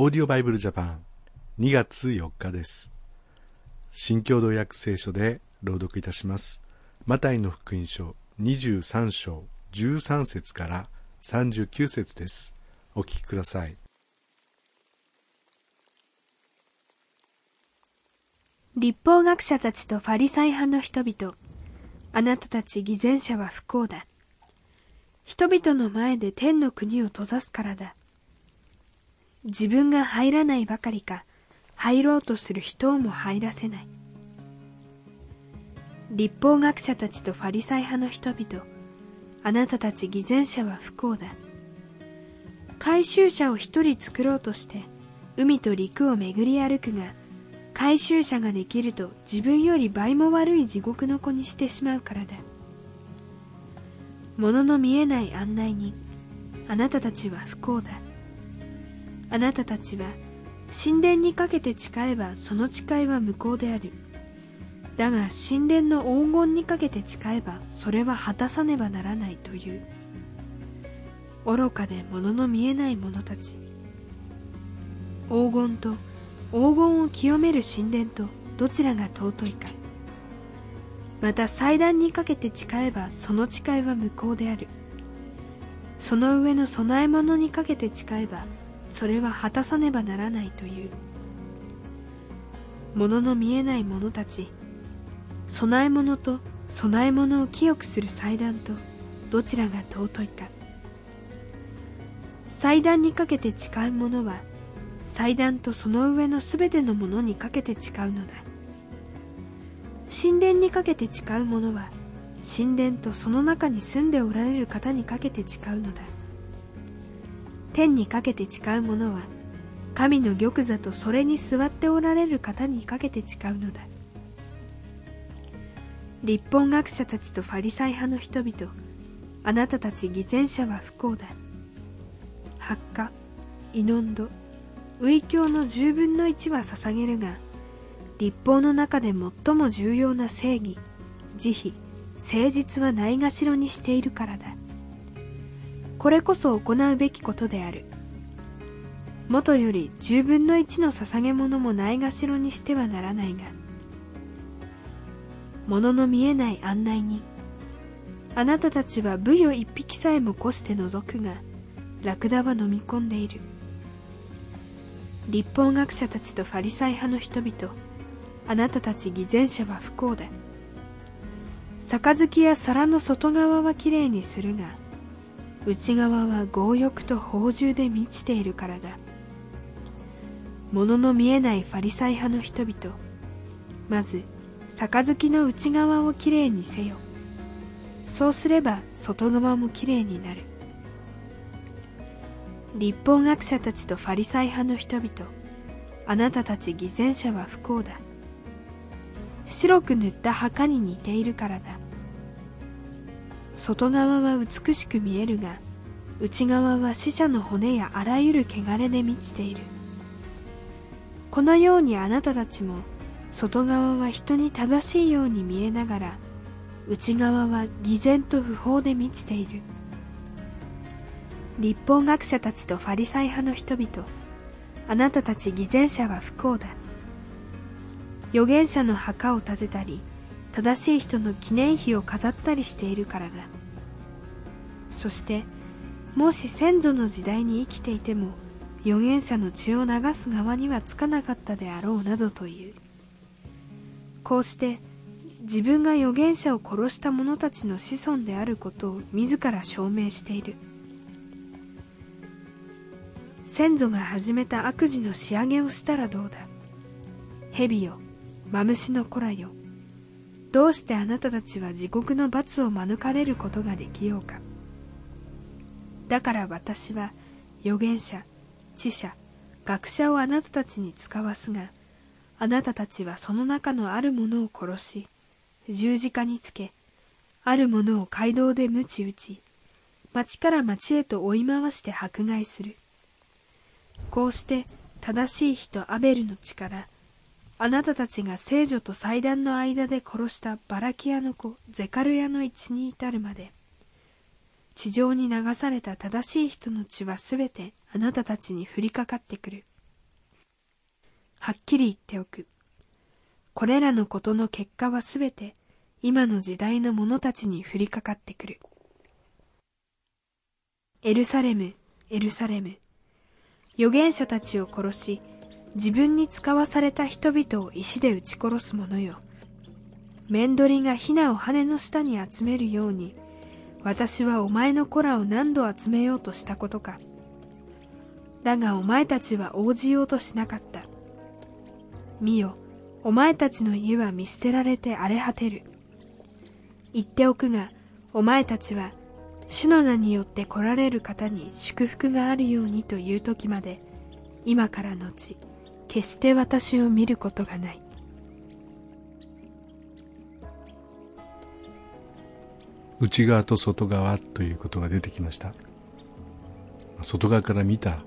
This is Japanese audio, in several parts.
オーディオバイブルジャパン2月4日です。新共同訳聖書で朗読いたします。マタイの福音書23章13節から39節です。お聞きください。立法学者たちとファリサイ派の人々あなたたち偽善者は不幸だ。人々の前で天の国を閉ざすからだ。自分が入らないばかりか入ろうとする人をも入らせない。立法学者たちとファリサイ派の人々あなたたち偽善者は不幸だ。回収者を一人作ろうとして海と陸を巡り歩くが回収者ができると自分より倍も悪い地獄の子にしてしまうからだ。物の見えない案内人あなたたちは不幸だ。あなたたちは神殿にかけて誓えばその誓いは無効である。だが神殿の黄金にかけて誓えばそれは果たさねばならないという。愚かで物の見えない者たち。黄金と黄金を清める神殿とどちらが尊いか。また祭壇にかけて誓えばその誓いは無効である。その上の供え物にかけて誓えばそれは果たさねばならないという。物の見えない者たち供え物と供え物を清くする祭壇とどちらが尊いか。祭壇にかけて誓うものは祭壇とその上のすべてのものにかけて誓うのだ。神殿にかけて誓うものは神殿とその中に住んでおられる方にかけて誓うのだ。天にかけて誓うものは神の玉座とそれに座っておられる方にかけて誓うのだ。立本学者たちとファリサイ派の人々あなたたち偽善者は不幸だ。発火イノンドウ教の十分の一は捧げるが立法の中で最も重要な正義慈悲誠実はないがしろにしているからだ。これこそ行うべきことである。もとより十分の一の捧げ物もないがしろにしてはならないが物の見えない案内人あなたたちはブヨ一匹さえもこして除くがラクダは飲み込んでいる。立法学者たちとファリサイ派の人々あなたたち偽善者は不幸だ。杯や皿の外側はきれいにするが内側は強欲と放縦で満ちているからだ。物の見えないファリサイ派の人々まず杯の内側をきれいにせよ。そうすれば外側もきれいになる。立法学者たちとファリサイ派の人々あなたたち偽善者は不幸だ。白く塗った墓に似ているからだ。外側は美しく見えるが内側は死者の骨やあらゆる汚れで満ちている。このようにあなたたちも外側は人に正しいように見えながら内側は偽善と不法で満ちている。立法学者たちとファリサイ派の人々あなたたち偽善者は不幸だ。預言者の墓を建てたり正しい人の記念碑を飾ったりしているからだ。そしてもし先祖の時代に生きていても預言者の血を流す側にはつかなかったであろうなどという。こうして自分が預言者を殺した者たちの子孫であることを自ら証明している。先祖が始めた悪事の仕上げをしたらどうだ。蛇よマムシの子らよどうしてあなたたちは地獄の罰を免れることができようか？だから私は預言者知者学者をあなたたちに使わすがあなたたちはその中のあるものを殺し十字架につけあるものを街道で鞭打ち町から町へと追い回して迫害する。こうして正しい人アベルの力あなたたちが聖女と祭壇の間で殺したバラキアの子ゼカルヤの一に至るまで地上に流された正しい人の血はすべてあなたたちに降りかかってくるはっきり言っておく。これらのことの結果はすべて今の時代の者たちに降りかかってくる。エルサレム、エルサレム。預言者たちを殺し、自分に使わされた人々を石で撃ち殺す者よ。面取りがヒナを羽の下に集めるように、私はお前の子らを何度集めようとしたことか。だがお前たちは応じようとしなかった。見よ、お前たちの家は見捨てられて荒れ果てる。言っておくが、お前たちは、主の名によって来られる方に祝福があるようにという時まで、今から後、決して私を見ることがない。内側と外側ということが出てきました。外側から見た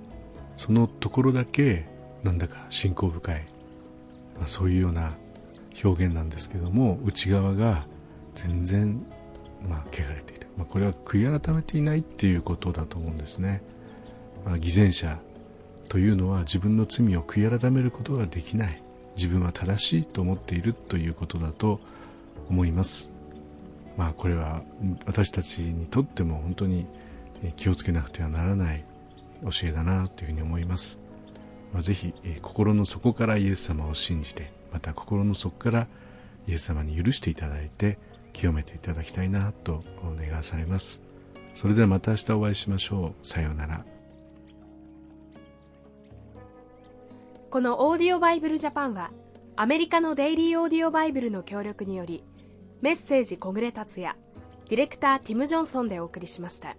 そのところだけなんだか信仰深い、まあ、そういうような表現なんですけども内側が全然、まあ、汚れている、まあ、これは悔い改めていないっていうことだと思うんですね、まあ、偽善者というのは自分の罪を悔い改めることができない。自分は正しいと思っているということだと思います。まあこれは私たちにとっても本当に気をつけなくてはならない教えだなというふうに思います、まあ、ぜひ心の底からイエス様を信じてまた心の底からイエス様に許していただいて清めていただきたいなと願わされます。それではまた明日お会いしましょう。さようなら。このオーディオバイブルジャパンはアメリカのデイリーオーディオバイブルの協力によりメッセージ小暮達也ディレクターティム・ジョンソンでお送りしました。